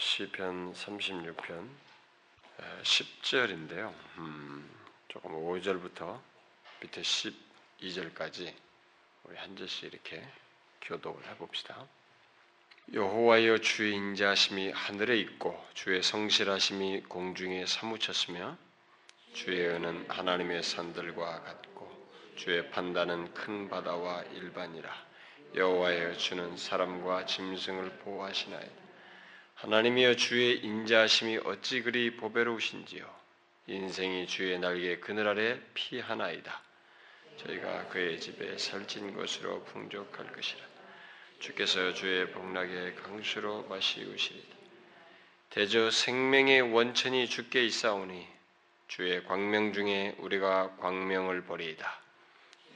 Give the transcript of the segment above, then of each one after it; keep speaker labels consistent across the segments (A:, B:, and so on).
A: 시편 36편 10절인데요. 음, 조금 5절부터 밑에 12절까지 우리 한 절씩 이렇게 교독을 해봅시다. 여호와여 주의 인자하심이 하늘에 있고 주의 성실하심이 공중에 사무쳤으며 주의 은은 하나님의 산들과 같고 주의 판단은 큰 바다와 일반이라 여호와여 주는 사람과 짐승을 보호하시나이다. 하나님이여 주의 인자하심이 어찌 그리 보배로우신지요. 인생이 주의 날개 그늘 아래 피하나이다. 저희가 그의 집에 살찐 것으로 풍족할 것이라. 주께서 주의 복락의 강수로 마시우시리다. 대저 생명의 원천이 주께 있사오니 주의 광명 중에 우리가 광명을 버리이다.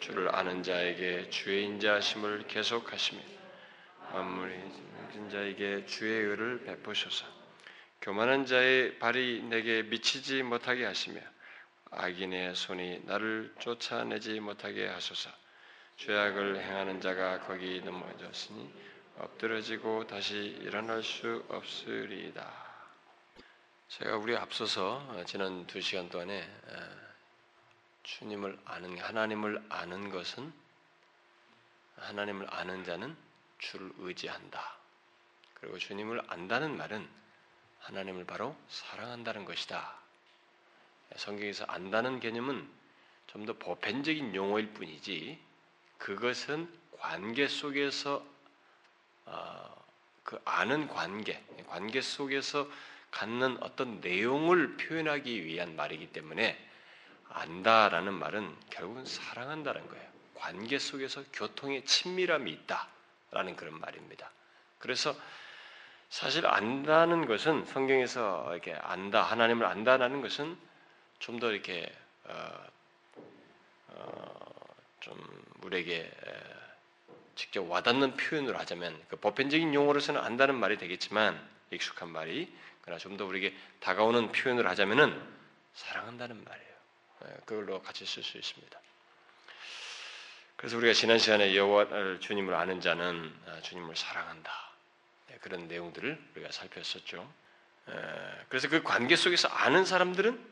A: 주를 아는 자에게 주의 인자하심을 계속하시며 만물이 진 자에게 주의 의를 베푸소서. 교만한 자의 발이 내게 미치지 못하게 하시며 악인의 손이 나를 쫓아내지 못하게 하소서. 죄악을 행하는 자가 거기 넘어졌으니 엎드러지고 다시 일어날 수 없으리이다. 제가 우리 앞서서 지난 두 시간 동안에 주님을 아는 하나님을 아는 것은 하나님을 아는 자는 주를 의지한다. 그리고 주님을 안다는 말은 하나님을 바로 사랑한다는 것이다. 성경에서 안다는 개념은 좀 더 보편적인 용어일 뿐이지 그것은 관계 속에서 어, 그 아는 관계, 관계 속에서 갖는 어떤 내용을 표현하기 위한 말이기 때문에 안다라는 말은 결국은 사랑한다는 거예요. 관계 속에서 교통의 친밀함이 있다 라는 그런 말입니다. 그래서 사실 안다는 것은 성경에서 이렇게 안다 하나님을 안다라는 것은 좀 더 이렇게 어, 어, 좀 우리에게 직접 와닿는 표현으로 하자면 그 보편적인 용어로서는 안다는 말이 되겠지만 익숙한 말이 그러나 좀 더 우리에게 다가오는 표현을 하자면은 사랑한다는 말이에요. 예, 그걸로 같이 쓸 수 있습니다. 그래서 우리가 지난 시간에 여호와 주님을 아는 자는 아, 주님을 사랑한다. 네, 그런 내용들을 우리가 살폈었죠. 그래서 그 관계 속에서 아는 사람들은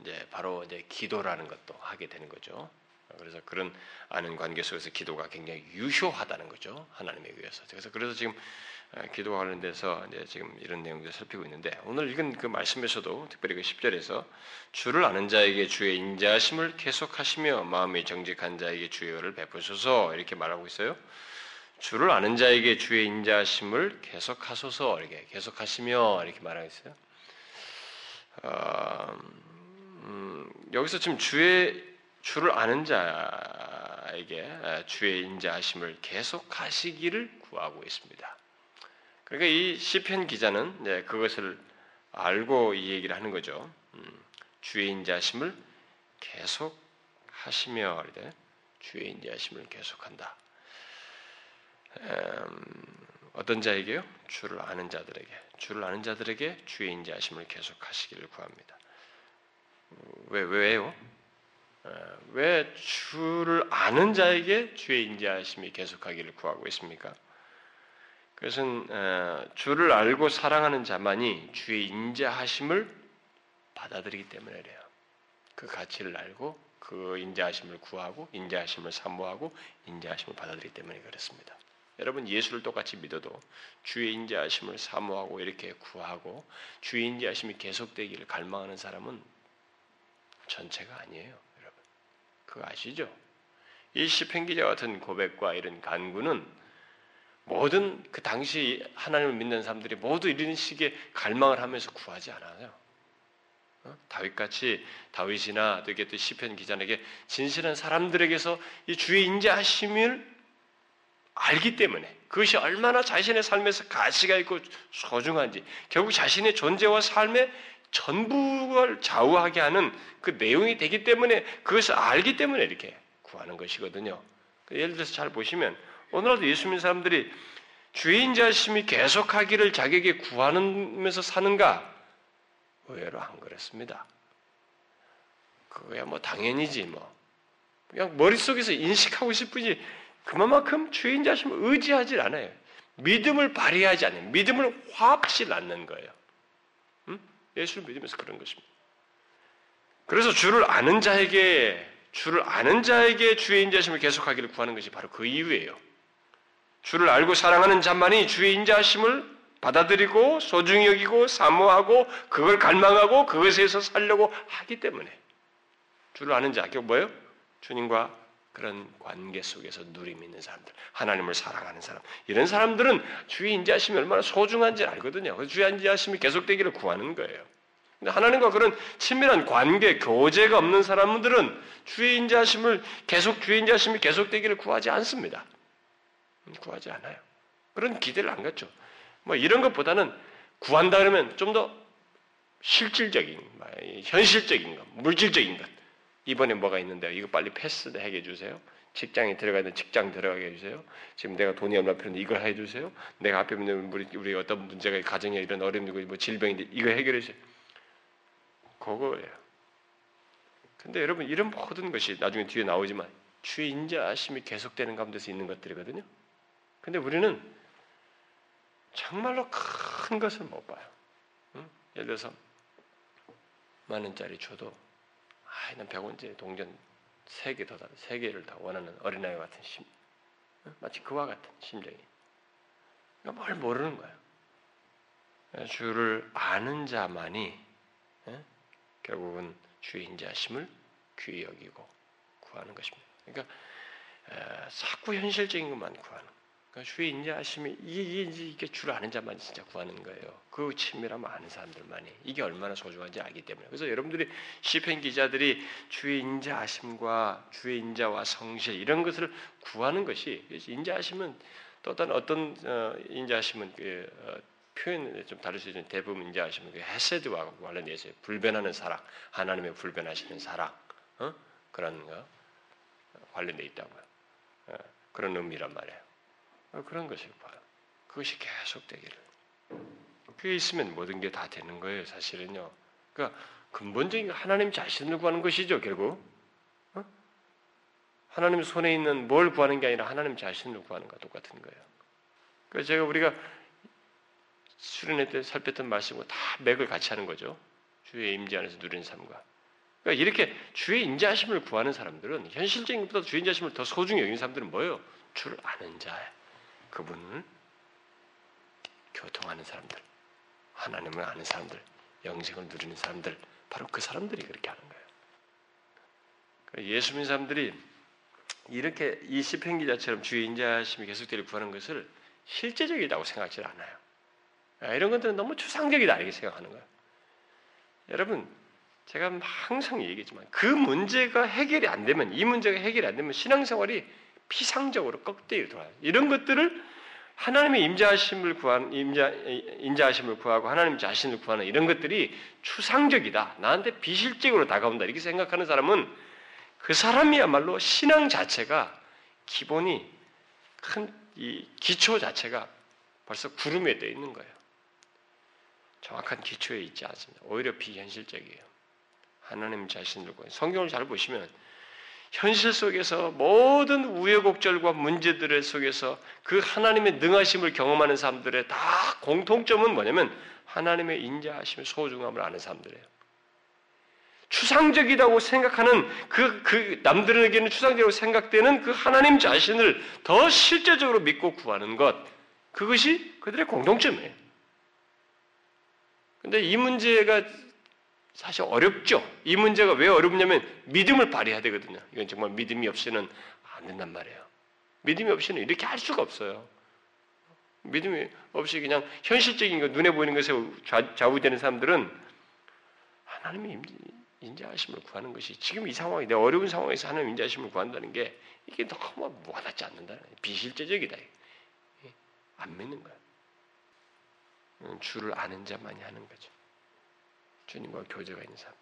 A: 이제 바로 이제 기도라는 것도 하게 되는 거죠. 그래서 그런 아는 관계 속에서 기도가 굉장히 유효하다는 거죠. 하나님에 의해서. 그래서 그래서 지금 기도와 관련돼서 이제 지금 이런 내용들을 살피고 있는데 오늘 읽은 그 말씀에서도 특별히 그 10절에서 주를 아는 자에게 주의 인자하심을 계속하시며 마음이 정직한 자에게 주의 를 베푸소서 이렇게 말하고 있어요. 주를 아는 자에게 주의 인자심을 계속하소서 이렇게 계속하시며 이렇게 말하고 있어요. 어, 음, 여기서 지금 주의 주를 아는 자에게 주의 인자하심을 계속하시기를 구하고 있습니다. 그러니까 이 시편 기자는 네, 그것을 알고 이 얘기를 하는 거죠. 음, 주의 인자하심을 계속 하시며 주의 인자하심을 계속한다. 어떤 자에게요? 주를 아는 자들에게 주를 아는 자들에게 주의 인자하심을 계속하시기를 구합니다. 왜 왜요? 왜 주를 아는 자에게 주의 인자하심이 계속하기를 구하고 있습니까? 그것은 주를 알고 사랑하는 자만이 주의 인자하심을 받아들이기 때문에 그래요. 그 가치를 알고 그 인자하심을 구하고 인자하심을 사모하고 인자하심을 받아들이기 때문에 그렇습니다. 여러분 예수를 똑같이 믿어도 주의 인자하심을 사모하고 이렇게 구하고 주의 인자하심이 계속되기를 갈망하는 사람은 전체가 아니에요. 그거 아시죠? 이 시편 기자 같은 고백과 이런 간구는 모든 그 당시 하나님을 믿는 사람들이 모두 이런 식의 갈망을 하면서 구하지 않아요. 어? 다윗같이 다윗이나 또 이게 또 시편 기자에게 진실한 사람들에게서 이 주의 인자하심을 알기 때문에 그것이 얼마나 자신의 삶에서 가치가 있고 소중한지 결국 자신의 존재와 삶의 전부를 좌우하게 하는 그 내용이 되기 때문에 그것을 알기 때문에 이렇게 구하는 것이거든요. 예를 들어서 잘 보시면 오늘날도 예수 믿는 사람들이 주인 자심이 계속하기를 자기에게 구하면서 사는가? 의외로 안 그렇습니다. 그거야 뭐 당연히지 뭐. 그냥 머릿속에서 인식하고 싶으지 그만큼 주인 자심을 의지하지 않아요. 믿음을 발휘하지 않는 믿음을 화합시 낳는 거예요. 응? 예수를 믿으면서 그런 것입니다. 그래서 주를 아는 자에게 주를 아는 자에게 주의 인자심을 계속하기를 구하는 것이 바로 그 이유예요. 주를 알고 사랑하는 자만이 주의 인자심을 받아들이고 소중히 여기고 사모하고 그걸 갈망하고 그것에서 살려고 하기 때문에 주를 아는 자, 그 뭐예요? 주님과 그런 관계 속에서 누림 있는 사람들, 하나님을 사랑하는 사람, 이런 사람들은 주의 인자심이 얼마나 소중한지 알거든요. 주의 인자심이 계속되기를 구하는 거예요. 근데 하나님과 그런 친밀한 관계, 교제가 없는 사람들은 주의 인자심을 계속 주의 인자심이 계속되기를 구하지 않습니다. 구하지 않아요. 그런 기대를 안 갖죠. 뭐 이런 것보다는 구한다 그러면 좀 더 실질적인, 현실적인 것, 물질적인 것. 이번에 뭐가 있는데 이거 빨리 패스하게 해주세요. 직장에 들어가야 되 직장 들어가게 해주세요. 지금 내가 돈이 얼마 필요한데 이걸 해주세요. 내가 앞에 있는 우리, 우리 어떤 문제가 가정에 이런 어려움이고 뭐 질병인데 이거 해결해 주세요. 그거예요. 근데 여러분 이런 모든 것이 나중에 뒤에 나오지만 주의 인자심이 계속되는 가운데서 있는 것들이거든요. 근데 우리는 정말로 큰 것을 못 봐요. 응? 예를 들어서 만 원짜리 줘도 아, 난 100원짜리 동전 3개 더 달라. 3개를 더 원하는 어린아이 같은 심. 마치 그와 같은 심정이. 그러니까 뭘 모르는 거예요. 주를 아는 자만이 결국은 주의 인자심을 귀히 여기고 구하는 것입니다. 그러니까 자꾸 현실적인 것만 구하는. 그러니까 주의 인자하심이 이게, 이게, 이게 주를 아는 자만 진짜 구하는 거예요. 그 친밀함을 아는 사람들만이 이게 얼마나 소중한지 알기 때문에. 그래서 여러분들이 시편 기자들이 주의 인자하심과 주의 인자와 성실 이런 것을 구하는 것이 인자하심은 또 다른 어떤 어, 인자하심은 그, 어, 표현을 좀 다를 수 있는 대부분 인자하심은 그 헤세드와 관련돼서 불변하는 사랑, 하나님의 불변하시는 사랑 어? 그런 거 관련돼 있다고요. 어, 그런 의미란 말이에요. 어, 그런 것을 봐요. 그것이 계속되기를. 그게 있으면 모든 게 다 되는 거예요, 사실은요. 그러니까 근본적인 하나님 자신을 구하는 것이죠, 결국. 어? 하나님 손에 있는 뭘 구하는 게 아니라 하나님 자신을 구하는 것 똑같은 거예요. 그래서 제가 우리가 수련회 때 살폈던 말씀과 다 맥을 같이 하는 거죠. 주의 임재 안에서 누리는 삶과. 그러니까 이렇게 주의 인자하심을 구하는 사람들은 현실적인 것보다 주의 인자하심을 더 소중히 여기는 사람들은 뭐예요? 주를 아는 자예요. 그분을 교통하는 사람들, 하나님을 아는 사람들, 영생을 누리는 사람들, 바로 그 사람들이 그렇게 하는 거예요. 그러니까 예수 믿는 사람들이 이렇게 이 시편 기자처럼 주의 인자심이 계속되를 구하는 것을 실제적이라고 생각하지 않아요. 아, 이런 것들은 너무 추상적이다 이렇게 생각하는 거예요. 여러분, 제가 항상 얘기했지만 그 문제가 해결이 안 되면 이 문제가 해결이 안 되면 신앙생활이 피상적으로 꺾대기로 돌아요. 이런 것들을 하나님의 임자하심을 구한 임자 인자하심을 구하고 하나님 자신을 구하는 이런 것들이 추상적이다. 나한테 비실적으로 다가온다. 이렇게 생각하는 사람은 그 사람이야말로 신앙 자체가 기본이 큰 이 기초 자체가 벌써 구름에 떠 있는 거예요. 정확한 기초에 있지 않습니다. 오히려 비현실적이에요. 하나님 자신을 구해. 성경을 잘 보시면 현실 속에서 모든 우여곡절과 문제들 속에서 그 하나님의 능하심을 경험하는 사람들의 다 공통점은 뭐냐면 하나님의 인자하심의 소중함을 아는 사람들이에요. 추상적이라고 생각하는 그, 그 남들에게는 추상적으로 생각되는 그 하나님 자신을 더 실제적으로 믿고 구하는 것, 그것이 그들의 공통점이에요. 근데 이 문제가 사실 어렵죠. 이 문제가 왜 어렵냐면 믿음을 발휘해야 되거든요. 이건 정말 믿음이 없이는 안 된단 말이에요. 믿음이 없이는 이렇게 할 수가 없어요. 믿음이 없이 그냥 현실적인 거 눈에 보이는 것에 좌우되는 사람들은 하나님의 인자하심을 구하는 것이 지금 이 상황이 내 어려운 상황에서 하나님 인자하심을 구한다는 게 이게 너무 와닿지 않는다는 비실제적이다. 안 믿는 거야. 주를 아는 자만이 하는 거죠. 주님과 교제가 있는 사람.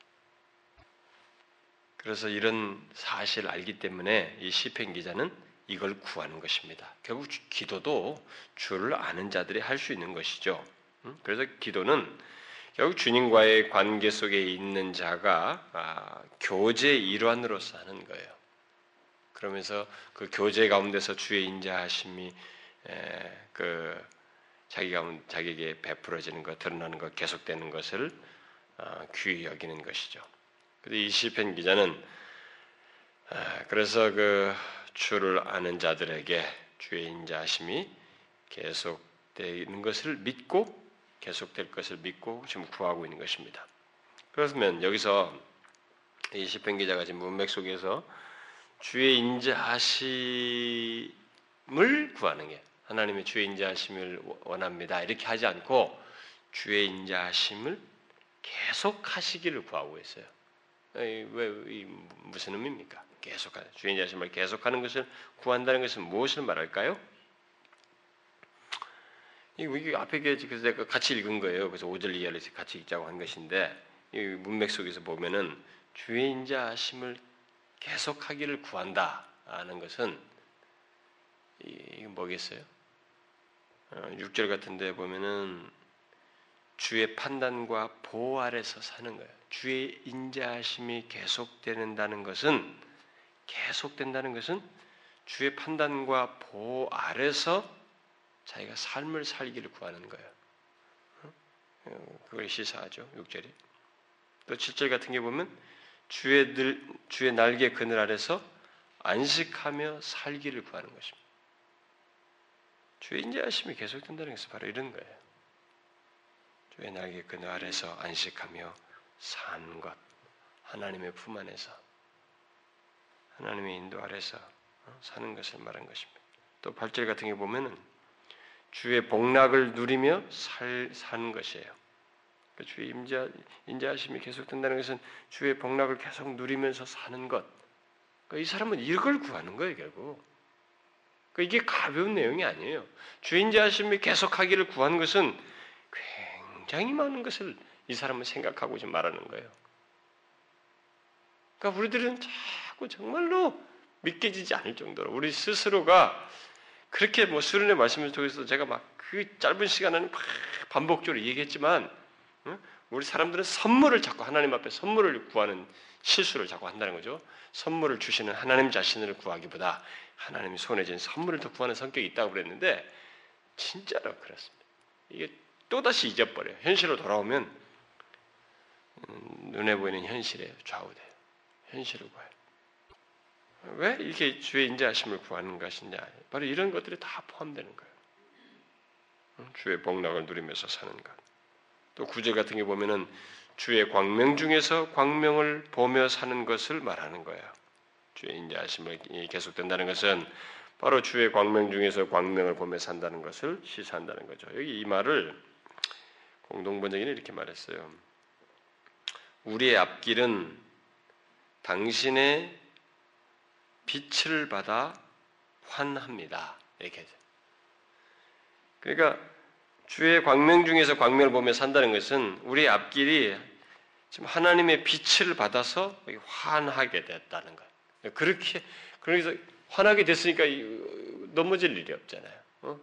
A: 그래서 이런 사실을 알기 때문에 이 시편 기자는 이걸 구하는 것입니다. 결국 기도도 주를 아는 자들이 할 수 있는 것이죠. 그래서 기도는 결국 주님과의 관계 속에 있는 자가 아, 교제 일환으로서 하는 거예요. 그러면서 그 교제 가운데서 주의 인자하심이 그 자기가 자기에게 베풀어지는 것, 드러나는 것, 계속되는 것을 어, 귀히 여기는 것이죠. 근데 이 시편 기자는 아, 그래서 그 주를 아는 자들에게 주의 인자하심이 계속되는 것을 믿고 계속될 것을 믿고 지금 구하고 있는 것입니다. 그렇다면 여기서 이 시편 기자가 지금 문맥 속에서 주의 인자하심을 구하는 게 하나님의 주의 인자하심을 원합니다. 이렇게 하지 않고 주의 인자하심을 계속 하시기를 구하고 있어요. 왜 무슨 의미입니까? 계속하는 주의 인자하심을 계속하는 것을 구한다는 것은 무엇을 말할까요? 이게 앞에 그래서 제가 같이 읽은 거예요. 그래서 5절 이하를 같이 읽자고 한 것인데 이 문맥 속에서 보면은 주의 인자 하심을 계속하기를 구한다라는 것은 이게 뭐겠어요? 6절 어, 같은데 보면은 주의 판단과 보호 아래서 사는 거예요. 주의 인자하심이 계속된다는 것은 계속된다는 것은 주의 판단과 보호 아래서 자기가 삶을 살기를 구하는 거예요. 어? 그걸 시사하죠. 6절이. 또 7절 같은 게 보면 주의, 늘, 주의 날개 그늘 아래서 안식하며 살기를 구하는 것입니다. 주의 인자하심이 계속된다는 것은 바로 이런 거예요. 주의 날개 그늘 아래서 안식하며 사는 것. 하나님의 품 안에서 하나님의 인도 아래서 어, 사는 것을 말한 것입니다. 또 8절 같은 게 보면은 주의 복락을 누리며 살, 사는 것이에요. 그 주의 임자, 인자하심이 계속된다는 것은 주의 복락을 계속 누리면서 사는 것. 그러니까 이 사람은 이걸 구하는 거예요, 결국. 그러니까 이게 가벼운 내용이 아니에요. 주의 인자하심이 계속하기를 구하는 것은 굉장히 많은 것을 이 사람은 생각하고 지금 말하는 거예요. 그러니까 우리들은 자꾸 정말로 믿겨지지 않을 정도로 우리 스스로가 그렇게 뭐 수련의 말씀을 통해서 제가 막 그 짧은 시간에는 막 반복적으로 얘기했지만 우리 사람들은 선물을 자꾸 하나님 앞에 선물을 구하는 실수를 자꾸 한다는 거죠. 선물을 주시는 하나님 자신을 구하기보다 하나님이 손에 쥔 선물을 더 구하는 성격이 있다고 그랬는데 진짜로 그렇습니다. 이게 또다시 잊어버려요. 현실로 돌아오면 음, 눈에 보이는 현실에 좌우돼요. 현실을 구해요. 왜 이렇게 주의 인자하심을 구하는 것이냐? 바로 이런 것들이 다 포함되는 거예요. 주의 복락을 누리면서 사는 것. 또 구제 같은 게 보면은 주의 광명 중에서 광명을 보며 사는 것을 말하는 거예요. 주의 인자하심을 계속된다는 것은 바로 주의 광명 중에서 광명을 보며 산다는 것을 시사한다는 거죠. 여기 이 말을 공동번역에는 이렇게 말했어요. 우리의 앞길은 당신의 빛을 받아 환합니다. 이렇게. 그러니까 주의 광명 중에서 광명을 보며 산다는 것은 우리 앞길이 지금 하나님의 빛을 받아서 환하게 됐다는 것. 그렇게 그래서 환하게 됐으니까 넘어질 일이 없잖아요. 어?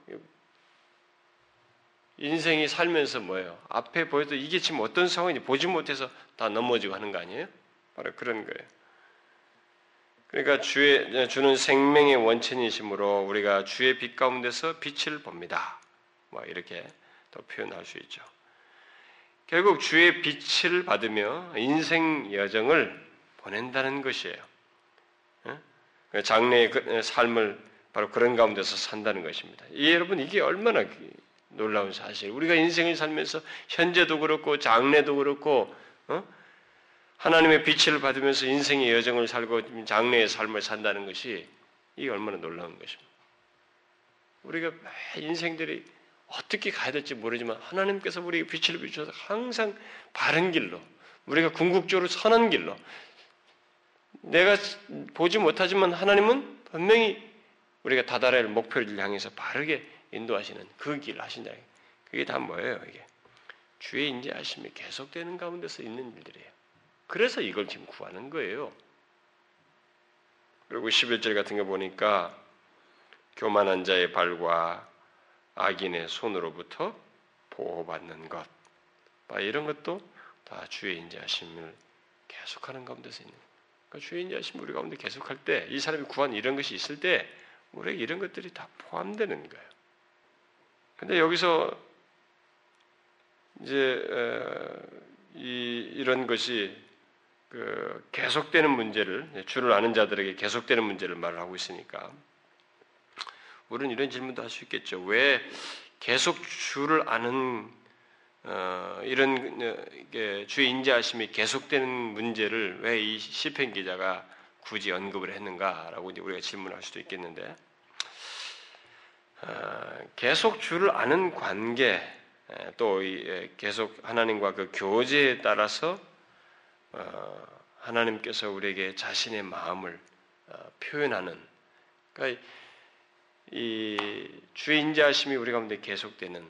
A: 인생이 살면서 뭐예요? 앞에 보여도 이게 지금 어떤 상황인지 보지 못해서 다 넘어지고 하는 거 아니에요? 바로 그런 거예요. 그러니까 주의 주는 생명의 원천이심으로 우리가 주의 빛 가운데서 빛을 봅니다. 뭐 이렇게 더 표현할 수 있죠. 결국 주의 빛을 받으며 인생 여정을 보낸다는 것이에요. 장래의 그, 삶을 바로 그런 가운데서 산다는 것입니다. 이 여러분 이게 얼마나 놀라운 사실. 우리가 인생을 살면서 현재도 그렇고 장래도 그렇고 어? 하나님의 빛을 받으면서 인생의 여정을 살고 장래의 삶을 산다는 것이 이게 얼마나 놀라운 것입니다. 우리가 인생들이 어떻게 가야 될지 모르지만 하나님께서 우리에게 빛을 비춰서 항상 바른 길로 우리가 궁극적으로 선한 길로 내가 보지 못하지만 하나님은 분명히 우리가 다다를 목표를 향해서 바르게 인도하시는 그 길 하신다. 그게 다 뭐예요, 이게? 주의 인재하심이 계속되는 가운데서 있는 일들이에요. 그래서 이걸 지금 구하는 거예요. 그리고 11절 같은 거 보니까 교만한 자의 발과 악인의 손으로부터 보호받는 것. 이런 것도 다 주의 인자하심을 계속하는 가운데서 있는 그러니까 주의 인자하심 우리 가운데 계속할 때 이 사람이 구한 이런 것이 있을 때 우리에게 이런 것들이 다 포함되는 거예요. 근데 여기서 이제 이, 이런 것이 그 계속되는 문제를 주를 아는 자들에게 계속되는 문제를 말을 하고 있으니까 우리는 이런 질문도 할 수 있겠죠. 왜 계속 주를 아는 어, 이런 어, 주의 인자하심이 계속되는 문제를 왜 이 시편 기자가 굳이 언급을 했는가라고 우리가 질문할 수도 있겠는데 어, 계속 주를 아는 관계 또 계속 하나님과 그 교제에 따라서 어, 하나님께서 우리에게 자신의 마음을 어, 표현하는 그러니까 이 주의 인자하심이 우리 가운데 계속되는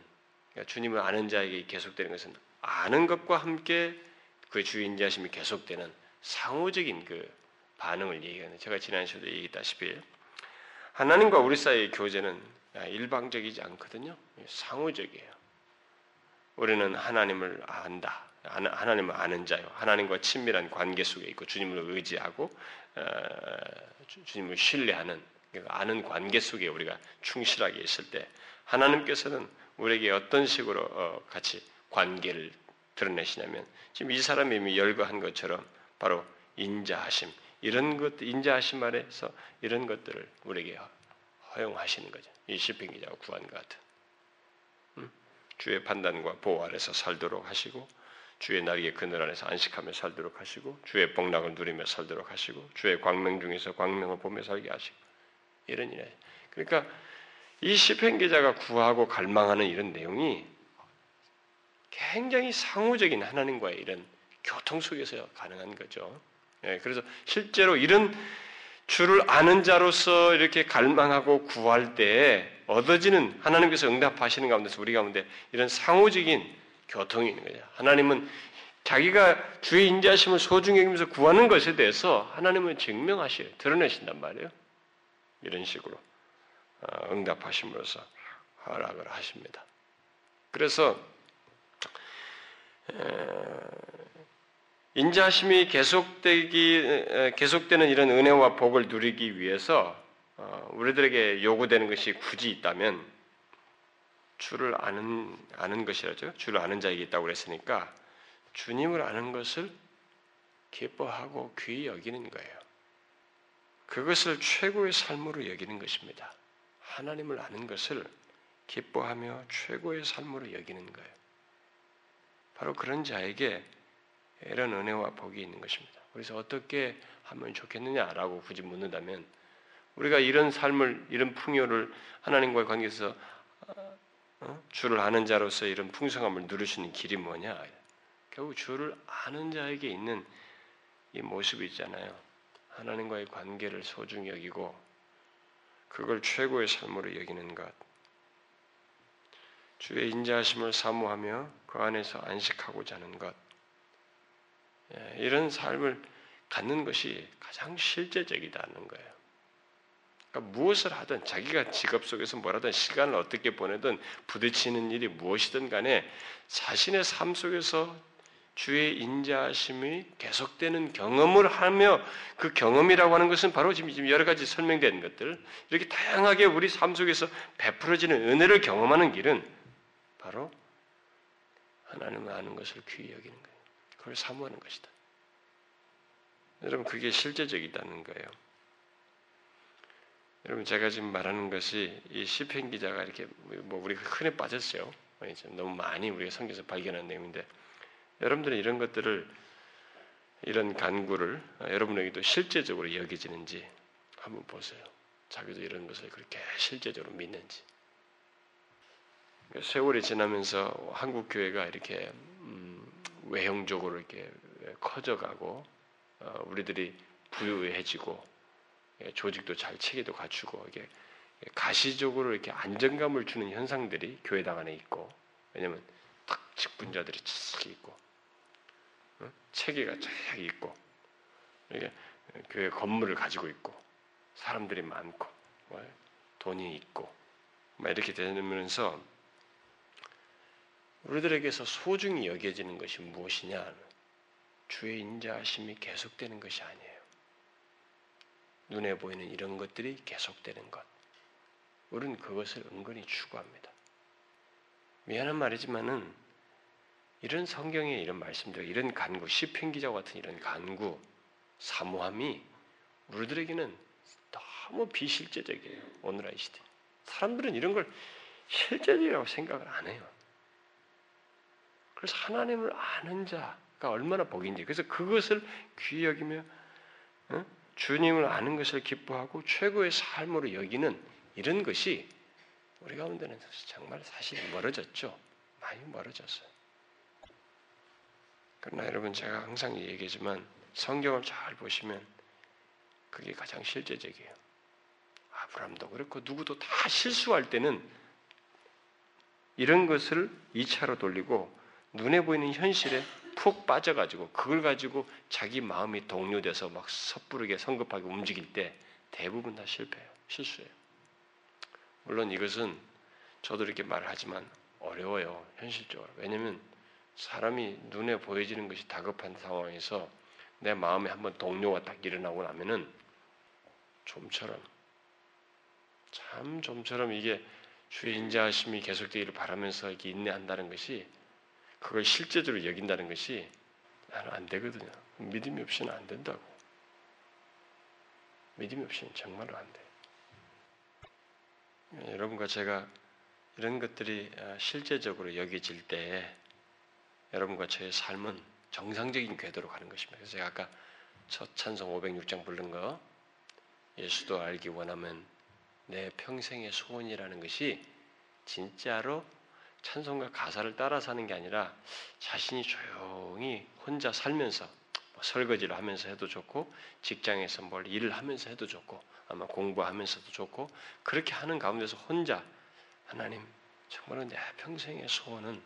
A: 그러니까 주님을 아는 자에게 계속되는 것은 아는 것과 함께 그 주의 인자하심이 계속되는 상호적인 그 반응을 얘기하는 제가 지난 시간에 얘기했다시피 하나님과 우리 사이의 교제는 일방적이지 않거든요. 상호적이에요. 우리는 하나님을 안다. 하나님을 아는 자요. 하나님과 친밀한 관계 속에 있고 주님을 의지하고 어, 주님을 신뢰하는 그러니까 아는 관계 속에 우리가 충실하게 있을 때 하나님께서는 우리에게 어떤 식으로 어, 같이 관계를 드러내시냐면 지금 이 사람이 이미 열거한 것처럼 바로 인자하심 이런 것 인자하심 아래서 이런 것들을 우리에게 허용하시는 거죠. 이 기자가 구한 것 같은 음? 주의 판단과 보호 아래서 살도록 하시고 주의 날개 그늘 안에서 안식하며 살도록 하시고 주의 복락을 누리며 살도록 하시고 주의 광명 중에서 광명을 보며 살게 하시고 이런 일에 그러니까 이 시편 기자가 구하고 갈망하는 이런 내용이 굉장히 상호적인 하나님과의 이런 교통 속에서 가능한 거죠. 예, 그래서 실제로 이런 주를 아는 자로서 이렇게 갈망하고 구할 때 얻어지는 하나님께서 응답하시는 가운데서 우리 가운데 이런 상호적인 교통이 있는 거죠. 하나님은 자기가 주의 인자심을 소중히 여기면서 구하는 것에 대해서 하나님은 증명하시 드러내신단 말이에요. 이런 식으로 어, 응답하심으로써 허락을 하십니다. 그래서 인자심이 계속되기 계속되는 이런 은혜와 복을 누리기 위해서 어, 우리들에게 요구되는 것이 굳이 있다면 주를 아는 아는 것이라죠. 주를 아는 자에게 있다고 그랬으니까 주님을 아는 것을 기뻐하고 귀히 여기는 거예요. 그것을 최고의 삶으로 여기는 것입니다. 하나님을 아는 것을 기뻐하며 최고의 삶으로 여기는 거예요. 바로 그런 자에게 이런 은혜와 복이 있는 것입니다. 그래서 어떻게 하면 좋겠느냐라고 굳이 묻는다면 우리가 이런 삶을 이런 풍요를 하나님과의 관계에서 어? 주를 아는 자로서 이런 풍성함을 누리시는 길이 뭐냐? 결국 주를 아는 자에게 있는 이 모습이 있잖아요. 하나님과의 관계를 소중히 여기고 그걸 최고의 삶으로 여기는 것. 주의 인자하심을 사모하며 그 안에서 안식하고자 하는 것. 예, 이런 삶을 갖는 것이 가장 실제적이다는 거예요. 그러니까 무엇을 하든 자기가 직업 속에서 뭐라든 시간을 어떻게 보내든 부딪히는 일이 무엇이든 간에 자신의 삶 속에서 주의 인자심이 계속되는 경험을 하며 그 경험이라고 하는 것은 바로 지금 여러 가지 설명된 것들 이렇게 다양하게 우리 삶 속에서 베풀어지는 은혜를 경험하는 길은 바로 하나님을 아는 것을 귀히 여기는 거예요. 그걸 사모하는 것이다. 여러분 그게 실제적이다는 거예요. 여러분 제가 지금 말하는 것이 이 시편 기자가 이렇게 뭐 우리가 흔해 빠졌어요. 너무 많이 우리가 성경에서 발견한 내용인데 여러분들은 이런 것들을 이런 간구를 여러분에게도 실제적으로 여겨지는지 한번 보세요. 자기도 이런 것을 그렇게 실제적으로 믿는지. 세월이 지나면서 한국 교회가 이렇게 음, 외형적으로 이렇게 커져가고 어, 우리들이 부유해지고 예, 조직도 잘 체계도 갖추고 이게 가시적으로 이렇게 안정감을 주는 현상들이 교회당 안에 있고 왜냐하면 딱 직분자들이 쫙 있고 어? 체계가 쫙 있고 이게 교회 건물을 가지고 있고 사람들이 많고 뭐 돈이 있고 이렇게 되면서 우리들에게서 소중히 여겨지는 것이 무엇이냐? 주의 인자하심이 계속되는 것이 아니에요. 눈에 보이는 이런 것들이 계속되는 것. 우리는 그것을 은근히 추구합니다. 미안한 말이지만은 이런 성경의 이런 말씀들, 이런 간구, 시편 기자 같은 이런 간구, 사모함이 우리들에게는 너무 비실제적이에요. 오늘날 시대. 사람들은 이런 걸 실제적이라고 생각을 안 해요. 그래서 하나님을 아는 자가 얼마나 복인지. 그래서 그것을 귀히 여기며 어? 주님을 아는 것을 기뻐하고 최고의 삶으로 여기는 이런 것이 우리 가운데는 정말 사실 멀어졌죠. 많이 멀어졌어요. 그러나 여러분 제가 항상 얘기하지만 성경을 잘 보시면 그게 가장 실제적이에요. 아브라함도 그렇고 누구도 다 실수할 때는 이런 것을 2차로 돌리고 눈에 보이는 현실에 푹 빠져가지고 그걸 가지고 자기 마음이 동요돼서 막 섣부르게 성급하게 움직일 때 대부분 다 실패해요. 실수해요. 물론 이것은 저도 이렇게 말하지만 어려워요. 현실적으로. 왜냐하면 사람이 눈에 보여지는 것이 다급한 상황에서 내 마음에 한번 동료가 딱 일어나고 나면은 좀처럼 참 좀처럼 이게 주의 인자하심이 계속되기를 바라면서 이렇게 인내한다는 것이 그걸 실제적으로 여긴다는 것이 나는 안 되거든요. 믿음이 없이는 안 된다고. 믿음이 없이는 정말로 안 돼. 여러분과 제가 이런 것들이 아, 실제적으로 여겨질 때 여러분과 저의 삶은 정상적인 궤도로 가는 것입니다. 그래서 제가 아까 첫 찬송 506장 부른 거 예수도 알기 원하면 내 평생의 소원이라는 것이 진짜로 찬송과 가사를 따라 사는 게 아니라 자신이 조용히 혼자 살면서 뭐 설거지를 하면서 해도 좋고 직장에서 뭘 일을 하면서 해도 좋고 아마 공부하면서도 좋고 그렇게 하는 가운데서 혼자 하나님 정말로 내 평생의 소원은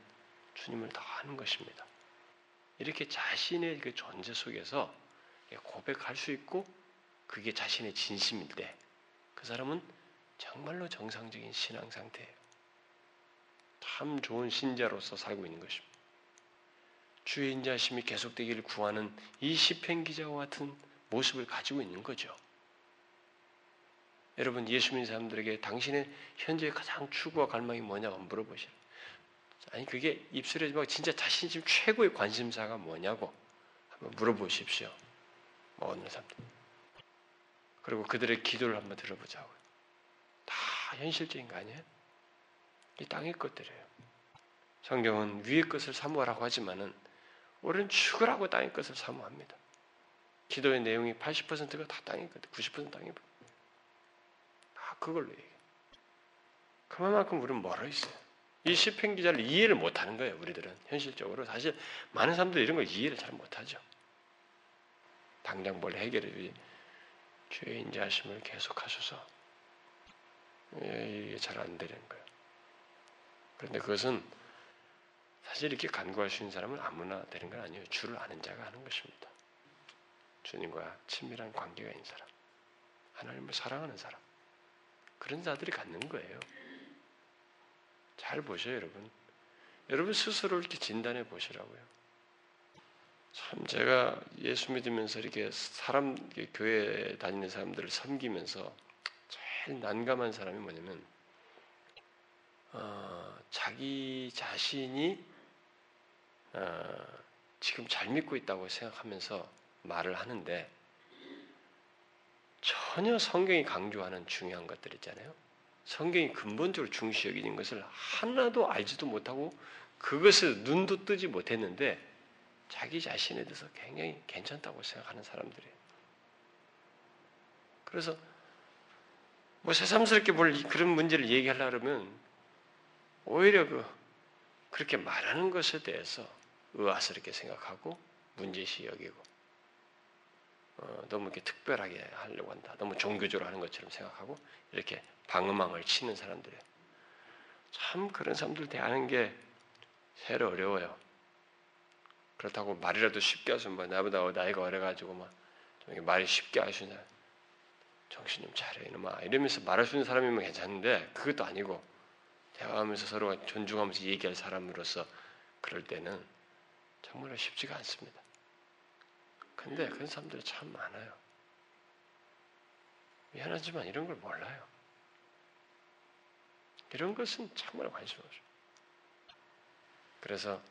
A: 주님을 더 하는 것입니다. 이렇게 자신의 그 존재 속에서 고백할 수 있고 그게 자신의 진심일 때 그 사람은 정말로 정상적인 신앙 상태예요. 참 좋은 신자로서 살고 있는 것입니다. 주의 인자심이 계속되기를 구하는 이 시편 기자와 같은 모습을 가지고 있는 거죠. 여러분 예수 믿는 사람들에게 당신의 현재 가장 추구와 갈망이 뭐냐고 물어보시라. 아니 그게 입술에 막 진짜 자신 지금 최고의 관심사가 뭐냐고 한번 물어보십시오. 뭐 어느 사람들. 그리고 그들의 기도를 한번 들어보자고요. 다 현실적인 거 아니에요? 이 땅의 것들이에요. 성경은 위의 것을 사모하라고 하지만은 우리는 죽으라고 땅의 것을 사모합니다. 기도의 내용이 80%가 다 땅의 것, 90% 땅의 것. 다 그걸로 얘기해. 그만큼 우리는 멀어 있어요. 이 시편 기자를 이해를 못 하는 거예요. 우리들은 현실적으로 사실 많은 사람들이 이런 걸 이해를 잘 못 하죠. 당장 뭘 해결해 주의 인자하심을 계속하셔서 이게 잘 안 되는 거예요. 그런데 그것은 사실 이렇게 간구할 수 있는 사람은 아무나 되는 건 아니에요. 주를 아는 자가 하는 것입니다. 주님과 친밀한 관계가 있는 사람, 하나님을 사랑하는 사람, 그런 자들이 갖는 거예요. 잘 보셔요, 여러분. 여러분 스스로 이렇게 진단해 보시라고요. 참 제가 예수 믿으면서 이렇게 사람 교회 다니는 사람들을 섬기면서 제일 난감한 사람이 뭐냐면 어, 자기 자신이 어, 지금 잘 믿고 있다고 생각하면서 말을 하는데 전혀 성경이 강조하는 중요한 것들 있잖아요. 성경이 근본적으로 중시 여기는 것을 하나도 알지도 못하고 그것을 눈도 뜨지 못했는데 자기 자신에 대해서 굉장히 괜찮다고 생각하는 사람들이에요. 그래서 뭐 새삼스럽게 뭘 그런 문제를 얘기하려 그러면 오히려 그 그렇게 말하는 것에 대해서 의아스럽게 생각하고 문제시 여기고 어, 너무 이렇게 특별하게 하려고 한다. 너무 종교적으로 하는 것처럼 생각하고 이렇게 방어망을 치는 사람들이에요. 참 그런 사람들 대하는 게 새로 어려워요. 그렇다고 말이라도 쉽게 하시면 뭐 나보다 나이가 어려가지고 막 말이 쉽게 하시냐 정신 좀 차려 이놈아 이러면서 말할 수 있는 사람이면 괜찮은데 그것도 아니고 대화하면서 서로 존중하면서 얘기할 사람으로서 그럴 때는 정말로 쉽지가 않습니다. 근데 그런 사람들이 참 많아요. 미안하지만 이런 걸 몰라요. 이런 것은 정말 관심 없어요. 그래서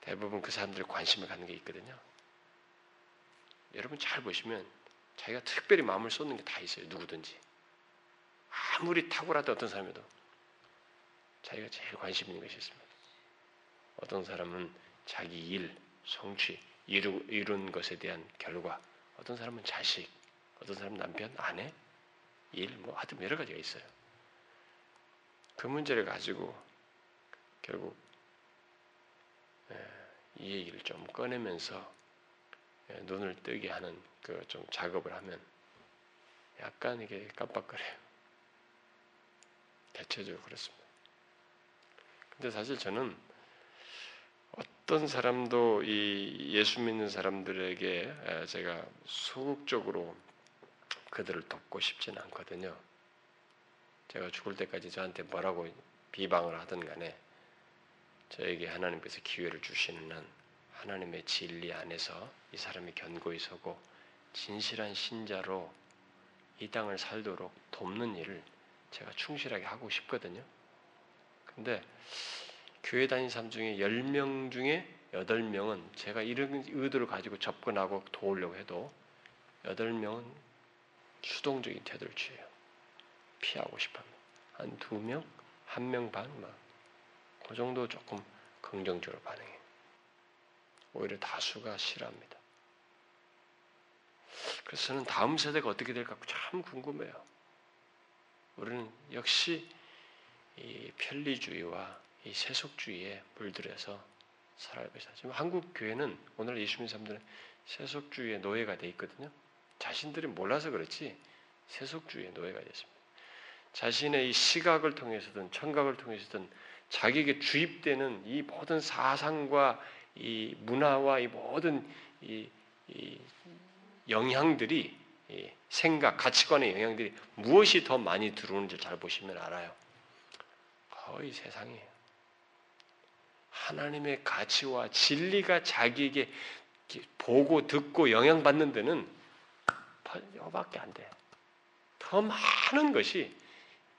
A: 대부분 그 사람들이 관심을 갖는 게 있거든요. 여러분 잘 보시면 자기가 특별히 마음을 쏟는 게 다 있어요. 누구든지. 아무리 탁월하다 어떤 사람이도 자기가 제일 관심 있는 것이 있습니다. 어떤 사람은 자기 일, 성취, 이루, 이룬 것에 대한 결과, 어떤 사람은 자식, 어떤 사람은 남편, 아내, 일, 뭐 하여튼 여러 가지가 있어요. 그 문제를 가지고 결국 예, 이 얘기를 좀 꺼내면서 예, 눈을 뜨게 하는 그 좀 작업을 하면 약간 이게 깜빡거려요. 대체적으로 그렇습니다. 근데 사실 저는 어떤 사람도 이 예수 믿는 사람들에게 제가 소극적으로 그들을 돕고 싶진 않거든요. 제가 죽을 때까지 저한테 뭐라고 비방을 하든 간에 저에게 하나님께서 기회를 주시는 한 하나님의 진리 안에서 이 사람이 견고히 서고 진실한 신자로 이 땅을 살도록 돕는 일을 제가 충실하게 하고 싶거든요. 근데 교회 다닌 사람 중에 10명 중에 8명은 제가 이런 의도를 가지고 접근하고 도우려고 해도 8명은 수동적인 태도를 취해요. 피하고 싶어 합니다. 한 2명? 1명 반? 막. 그 정도 조금 긍정적으로 반응해요. 오히려 다수가 싫어합니다. 그래서 저는 다음 세대가 어떻게 될까 참 궁금해요. 우리는 역시 이 편리주의와 이 세속주의에 물들여서 살아가고 있어요. 지금 한국 교회는 오늘 예수 믿는 사람들은 세속주의의 노예가 돼 있거든요. 자신들이 몰라서 그렇지 세속주의의 노예가 됐습니다. 자신의 이 시각을 통해서든 청각을 통해서든 자기에게 주입되는 이 모든 사상과 이 문화와 이 모든 이, 이 영향들이 이 생각, 가치관의 영향들이 무엇이 더 많이 들어오는지 잘 보시면 알아요. 거의 세상이에요. 하나님의 가치와 진리가 자기에게 보고 듣고 영향받는 데는 이밖에 안 돼. 더 많은 것이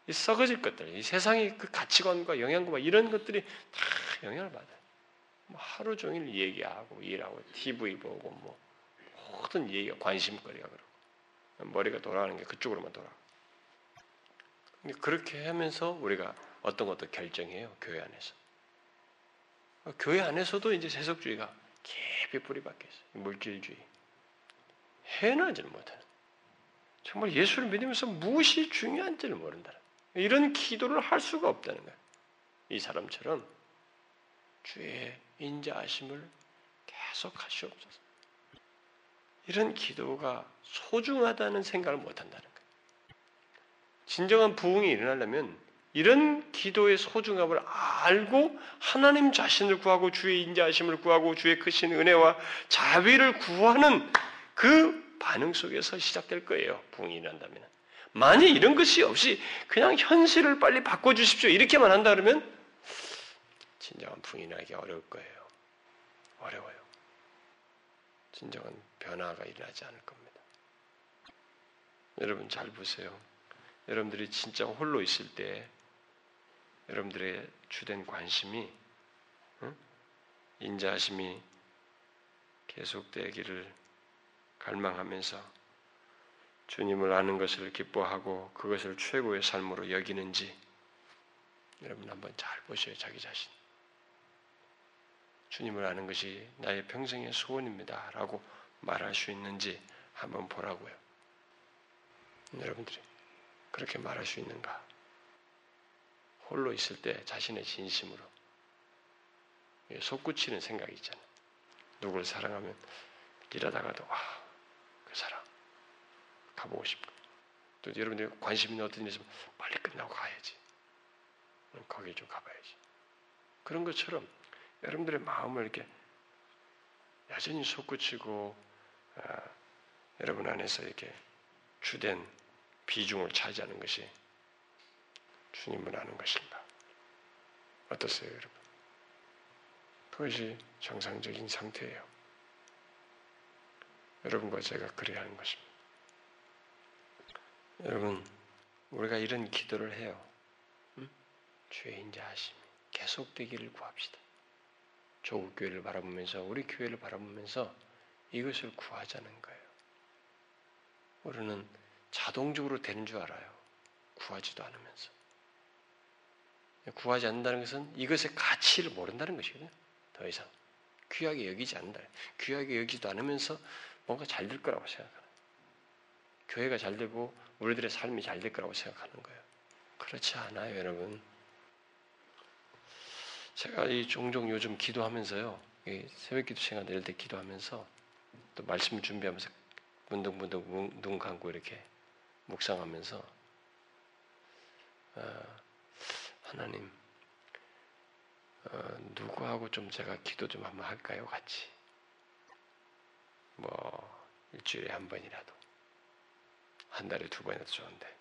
A: 썩어질 것들, 이 세상의 그 가치관과 영향과 이런 것들이 다 영향을 받아요. 뭐 하루 종일 얘기하고 일하고 TV 보고 뭐 모든 얘기가 관심거리가 그러고 머리가 돌아가는 게 그쪽으로만 돌아. 그렇게 하면서 우리가 어떤 것도 결정해요 교회 안에서. 교회 안에서도 이제 세속주의가 깊이 뿌리 박혀 있어요. 물질주의. 해나지를 못하는. 정말 예수를 믿으면서 무엇이 중요한지를 모른다는. 이런 기도를 할 수가 없다는 거예요. 이 사람처럼 주의 인자하심을 계속 하시옵소서. 이런 기도가 소중하다는 생각을 못 한다는 거예요. 진정한 부흥이 일어나려면 이런 기도의 소중함을 알고 하나님 자신을 구하고 주의 인자하심을 구하고 주의 크신 은혜와 자비를 구하는 그 반응 속에서 시작될 거예요. 부흥이 일어난다면. 만약 이런 것이 없이 그냥 현실을 빨리 바꿔 주십시오. 이렇게만 한다 그러면 진정한 부흥이 나기 어려울 거예요. 어려워요. 진정한 변화가 일어나지 않을 겁니다. 여러분 잘 보세요. 여러분들이 진짜 홀로 있을 때 여러분들의 주된 관심이 응? 인자하심이 계속되기를 갈망하면서 주님을 아는 것을 기뻐하고 그것을 최고의 삶으로 여기는지 여러분 한번 잘 보셔요 자기 자신. 주님을 아는 것이 나의 평생의 소원입니다라고 말할 수 있는지 한번 보라고요. 여러분들이 그렇게 말할 수 있는가? 홀로 있을 때 자신의 진심으로 속구치는 생각이 있잖아요. 누구를 사랑하면 일하다가도 와, 그 사람 가보고 싶고 또 여러분들이 관심 있는 어떤 일이 있으면 빨리 끝나고 가야지. 거기에 좀 가봐야지. 그런 것처럼 여러분들의 마음을 이렇게 여전히 솟구치고 아, 여러분 안에서 이렇게 주된 비중을 차지하는 것이 주님을 아는 것인가? 어떠세요, 여러분? 그것이 정상적인 상태예요. 여러분과 제가 그래야 하는 것입니다. 여러분, 우리가 이런 기도를 해요. 응? 주의 인자 하심이 계속되기를 구합시다. 조국 교회를 바라보면서 우리 교회를 바라보면서 이것을 구하자는 거예요. 우리는 자동적으로 되는 줄 알아요. 구하지도 않으면서. 구하지 않는다는 것은 이것의 가치를 모른다는 것이거든요. 더 이상 귀하게 여기지 않는다. 귀하게 여기지도 않으면서 뭔가 잘 될 거라고 생각하는. 교회가 잘 되고 우리들의 삶이 잘 될 거라고 생각하는 거예요. 그렇지 않아요, 여러분. 제가 이 종종 요즘 기도하면서요, 새벽 기도 시간 내릴 때 기도하면서 또 말씀을 준비하면서 문득문득 눈 감고 이렇게 묵상하면서 어, 하나님 어, 누구하고 좀 제가 기도 좀 한번 할까요, 같이? 뭐 일주일에 한 번이라도 한 달에 두 번이라도 좋은데.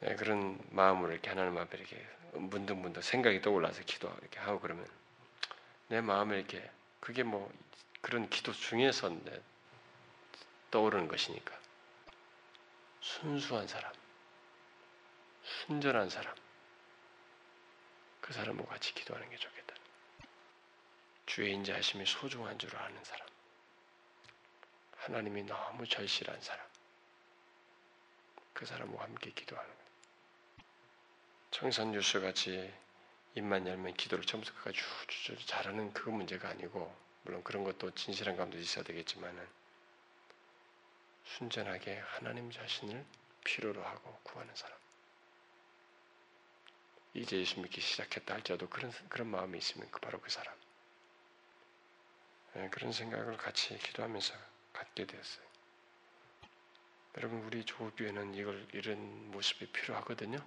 A: 네, 그런 마음으로 이렇게 하나님 앞에 이렇게 문득문득 생각이 떠올라서 기도 이렇게 하고 그러면 내 마음에 이렇게 그게 뭐 그런 기도 중에서 떠오르는 것이니까. 순수한 사람, 순전한 사람, 그 사람과 같이 기도하는 게 좋겠다. 주의 인자하심이 소중한 줄 아는 사람, 하나님이 너무 절실한 사람, 그 사람과 함께 기도하는 거예요. 청산 유수 같이 입만 열면 기도를 처음부터 끝까지 쭉 잘하는 그 문제가 아니고 물론 그런 것도 진실한 감도 있어야 되겠지만은 순전하게 하나님 자신을 필요로 하고 구하는 사람. 이제 예수 믿기 시작했다 할지라도 그런 그런 마음이 있으면 그 바로 그 사람. 네, 그런 생각을 같이 기도하면서 갖게 되었어요. 여러분 우리 조교회는 이걸 이런 모습이 필요하거든요.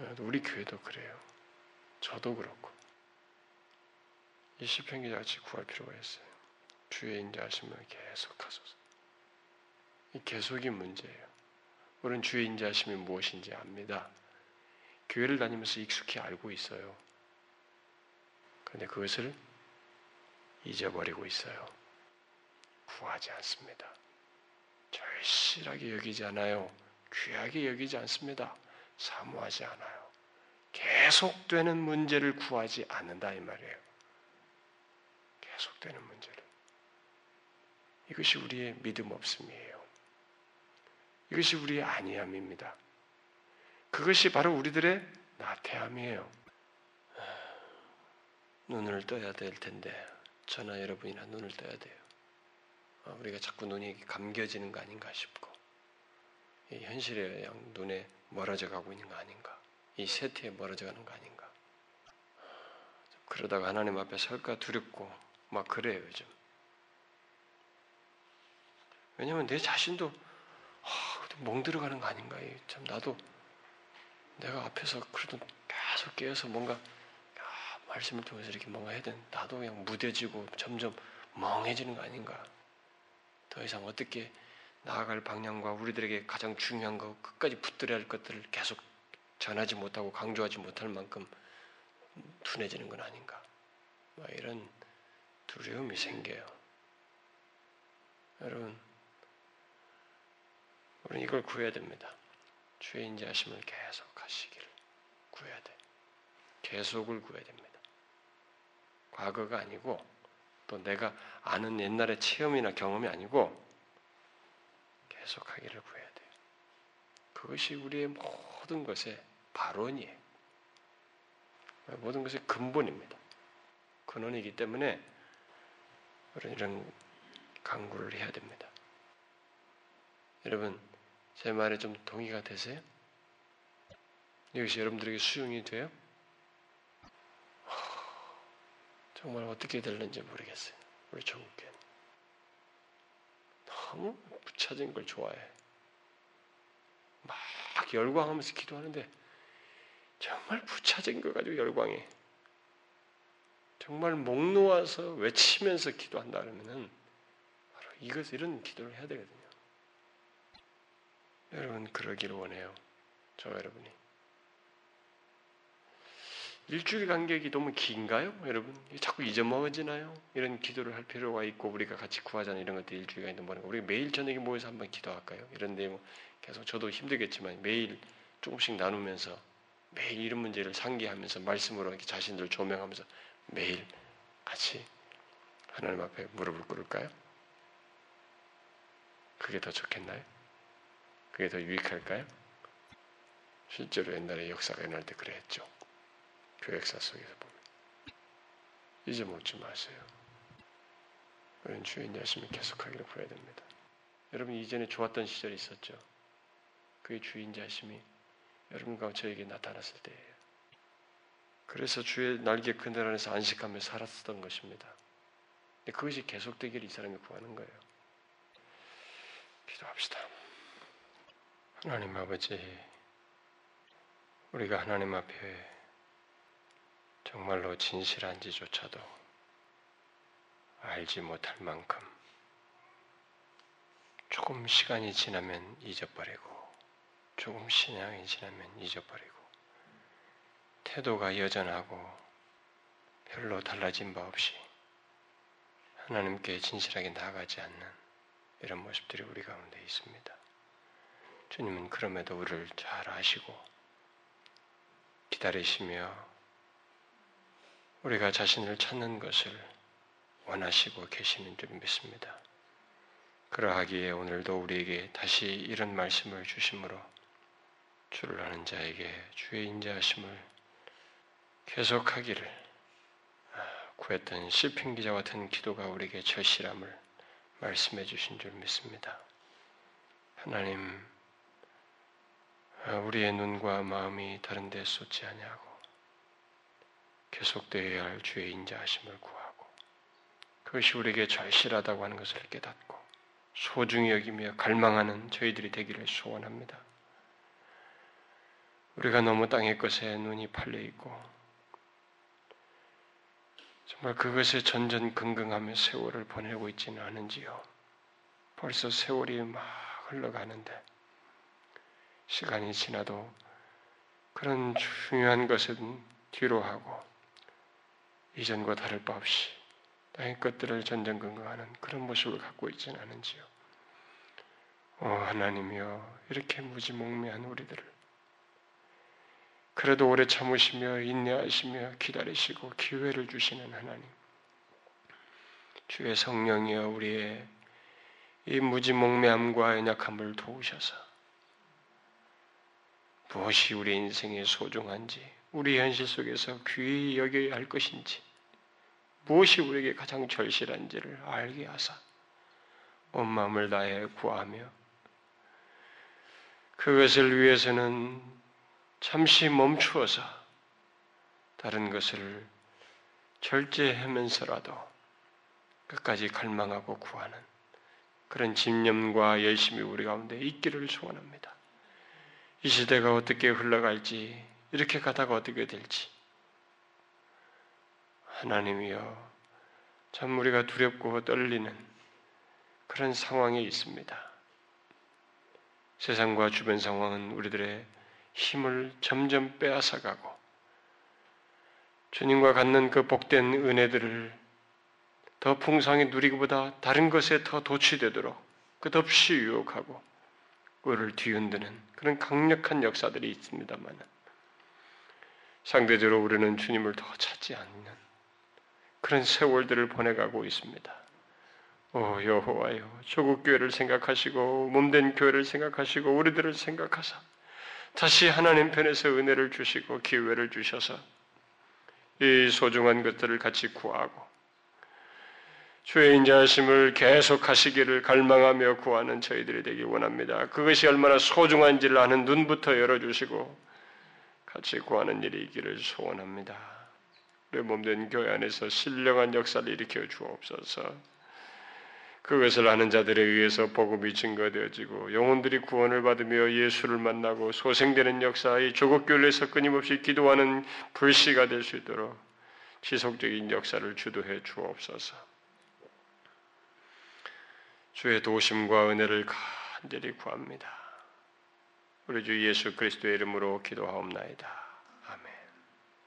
A: 예, 우리 교회도 그래요. 저도 그렇고. 이 시편 기자같이 구할 필요가 있어요. 주의 인자하심을 계속하소서. 이 계속이 문제예요. 우리는 주의 인자하심이 무엇인지 압니다. 교회를 다니면서 익숙히 알고 있어요. 그런데 그것을 잊어버리고 있어요. 구하지 않습니다. 절실하게 여기지 않아요. 귀하게 여기지 않습니다. 사모하지 않아요. 계속되는 문제를 구하지 않는다 이 말이에요. 계속되는 문제를. 이것이 우리의 믿음 없음이에요. 이것이 우리의 아니함입니다. 그것이 바로 우리들의 나태함이에요. 눈을 떠야 될 텐데 저나 여러분이나 눈을 떠야 돼요. 어, 우리가 자꾸 눈이 감겨지는 거 아닌가 싶고 현실의 눈에 멀어져 가고 있는 거 아닌가? 이 세태에 멀어져 가는 거 아닌가? 그러다가 하나님 앞에 설까 두렵고 막 그래요 요즘. 왜냐면 내 자신도 아, 멍 들어가는 거 아닌가? 참 나도 내가 앞에서 그래도 계속 깨어서 뭔가 아, 말씀을 통해서 이렇게 뭔가 해야 되는 나도 그냥 무뎌지고 점점 멍해지는 거 아닌가? 더 이상 어떻게 나아갈 방향과 우리들에게 가장 중요한 거 끝까지 붙들어야 할 것들을 계속 전하지 못하고 강조하지 못할 만큼 둔해지는 건 아닌가. 이런 두려움이 생겨요. 여러분, 우리는 이걸 구해야 됩니다. 주의 인자하심을 계속 하시기를 구해야 돼. 계속을 구해야 됩니다. 과거가 아니고 또 내가 아는 옛날의 체험이나 경험이 아니고 계속하기를 구해야 돼요. 그것이 우리의 모든 것의 발원이에요. 모든 것의 근본입니다. 근원이기 때문에 이런 강구를 해야 됩니다. 여러분, 제 말에 좀 동의가 되세요? 이것이 여러분들에게 수용이 돼요? 정말 어떻게 될는지 모르겠어요. 우리 전국교회 너무 부차진 걸 좋아해. 막 열광하면서 기도하는데 정말 부차진 거 가지고 열광해. 정말 목 놓아서 외치면서 기도한다 그러면은 바로 이것 이런 기도를 해야 되거든요. 여러분 그러기를 원해요. 저 여러분이. 일주일 간격이 너무 긴가요, 여러분? 자꾸 잊어먹어지나요? 이런 기도를 할 필요가 있고 우리가 같이 구하자는 이런 것들 일주일 간격 뭐는 우리가 매일 저녁에 모여서 한번 기도할까요? 이런데 뭐 계속 저도 힘들겠지만 매일 조금씩 나누면서 매일 이런 문제를 상기하면서 말씀으로 이렇게 자신들 조명하면서 매일 같이 하나님 앞에 무릎을 꿇을까요? 그게 더 좋겠나요? 그게 더 유익할까요? 실제로 옛날에 역사가 일어날 때 그랬죠. 그 역사 속에서 보면 잊어먹지 마세요. 우리는 주인 자심을 계속하기를 구해야 됩니다. 여러분 이전에 좋았던 시절이 있었죠. 그의 주인 자심이 여러분과 저에게 나타났을 때예요. 그래서 주의 날개 그늘 안에서 안식하며 살았던 것입니다. 근데 그것이 계속되기를 이 사람이 구하는 거예요. 기도합시다. 하나님 아버지, 우리가 하나님 앞에 정말로 진실한지조차도 알지 못할 만큼 조금 시간이 지나면 잊어버리고 조금 신앙이 지나면 잊어버리고 태도가 여전하고 별로 달라진 바 없이 하나님께 진실하게 나아가지 않는 이런 모습들이 우리 가운데 있습니다. 주님은 그럼에도 우리를 잘 아시고 기다리시며 우리가 자신을 찾는 것을 원하시고 계시는 줄 믿습니다. 그러하기에 오늘도 우리에게 다시 이런 말씀을 주심으로 주를 아는 자에게 주의 인자하심을 계속하기를 아, 구했던 시편 기자 같은 기도가 우리에게 절실함을 말씀해 주신 줄 믿습니다. 하나님, 아, 우리의 눈과 마음이 다른 데 쏟지 아니하고 계속되어야 할 주의 인자하심을 구하고 그것이 우리에게 절실하다고 하는 것을 깨닫고 소중히 여기며 갈망하는 저희들이 되기를 소원합니다. 우리가 너무 땅의 것에 눈이 팔려 있고 정말 그것에 전전긍긍하며 세월을 보내고 있지는 않은지요. 벌써 세월이 막 흘러가는데 시간이 지나도 그런 중요한 것은 뒤로 하고 이전과 다를 바 없이 땅의 것들을 전전긍긍하는 그런 모습을 갖고 있지는 않은지요. 오 하나님이여 이렇게 무지몽매한 우리들을 그래도 오래 참으시며 인내하시며 기다리시고 기회를 주시는 하나님. 주의 성령이여 우리의 이 무지몽매함과 연약함을 도우셔서 무엇이 우리 인생에 소중한지, 우리 현실 속에서 귀히 여겨야 할 것인지, 무엇이 우리에게 가장 절실한지를 알게 하사 온 마음을 다해 구하며 그것을 위해서는 잠시 멈추어서 다른 것을 절제하면서라도 끝까지 갈망하고 구하는 그런 집념과 열심이 우리 가운데 있기를 소원합니다. 이 시대가 어떻게 흘러갈지, 이렇게 가다가 어떻게 될지. 하나님이여, 참 우리가 두렵고 떨리는 그런 상황에 있습니다. 세상과 주변 상황은 우리들의 힘을 점점 빼앗아가고 주님과 갖는 그 복된 은혜들을 더 풍성히 누리기보다 다른 것에 더 도취되도록 끝없이 유혹하고 우리를 뒤흔드는 그런 강력한 역사들이 있습니다만 상대적으로 우리는 주님을 더 찾지 않는 그런 세월들을 보내가고 있습니다. 오 여호와여 조국 교회를 생각하시고 몸된 교회를 생각하시고 우리들을 생각하사 다시 하나님 편에서 은혜를 주시고 기회를 주셔서 이 소중한 것들을 같이 구하고 주의 인자하심을 계속하시기를 갈망하며 구하는 저희들이 되기 원합니다. 그것이 얼마나 소중한지를 아는 눈부터 열어주시고 같이 구하는 일이 있기를 소원합니다. 우리 몸된 교회 안에서 신령한 역사를 일으켜 주옵소서. 그것을 아는 자들에 의해서 복음이 증거되어지고 영혼들이 구원을 받으며 예수를 만나고 소생되는 역사의 조국 교회에서 끊임없이 기도하는 불씨가 될 수 있도록 지속적인 역사를 주도해 주옵소서. 주의 도심과 은혜를 간절히 구합니다. 우리 주 예수 그리스도의 이름으로 기도하옵나이다.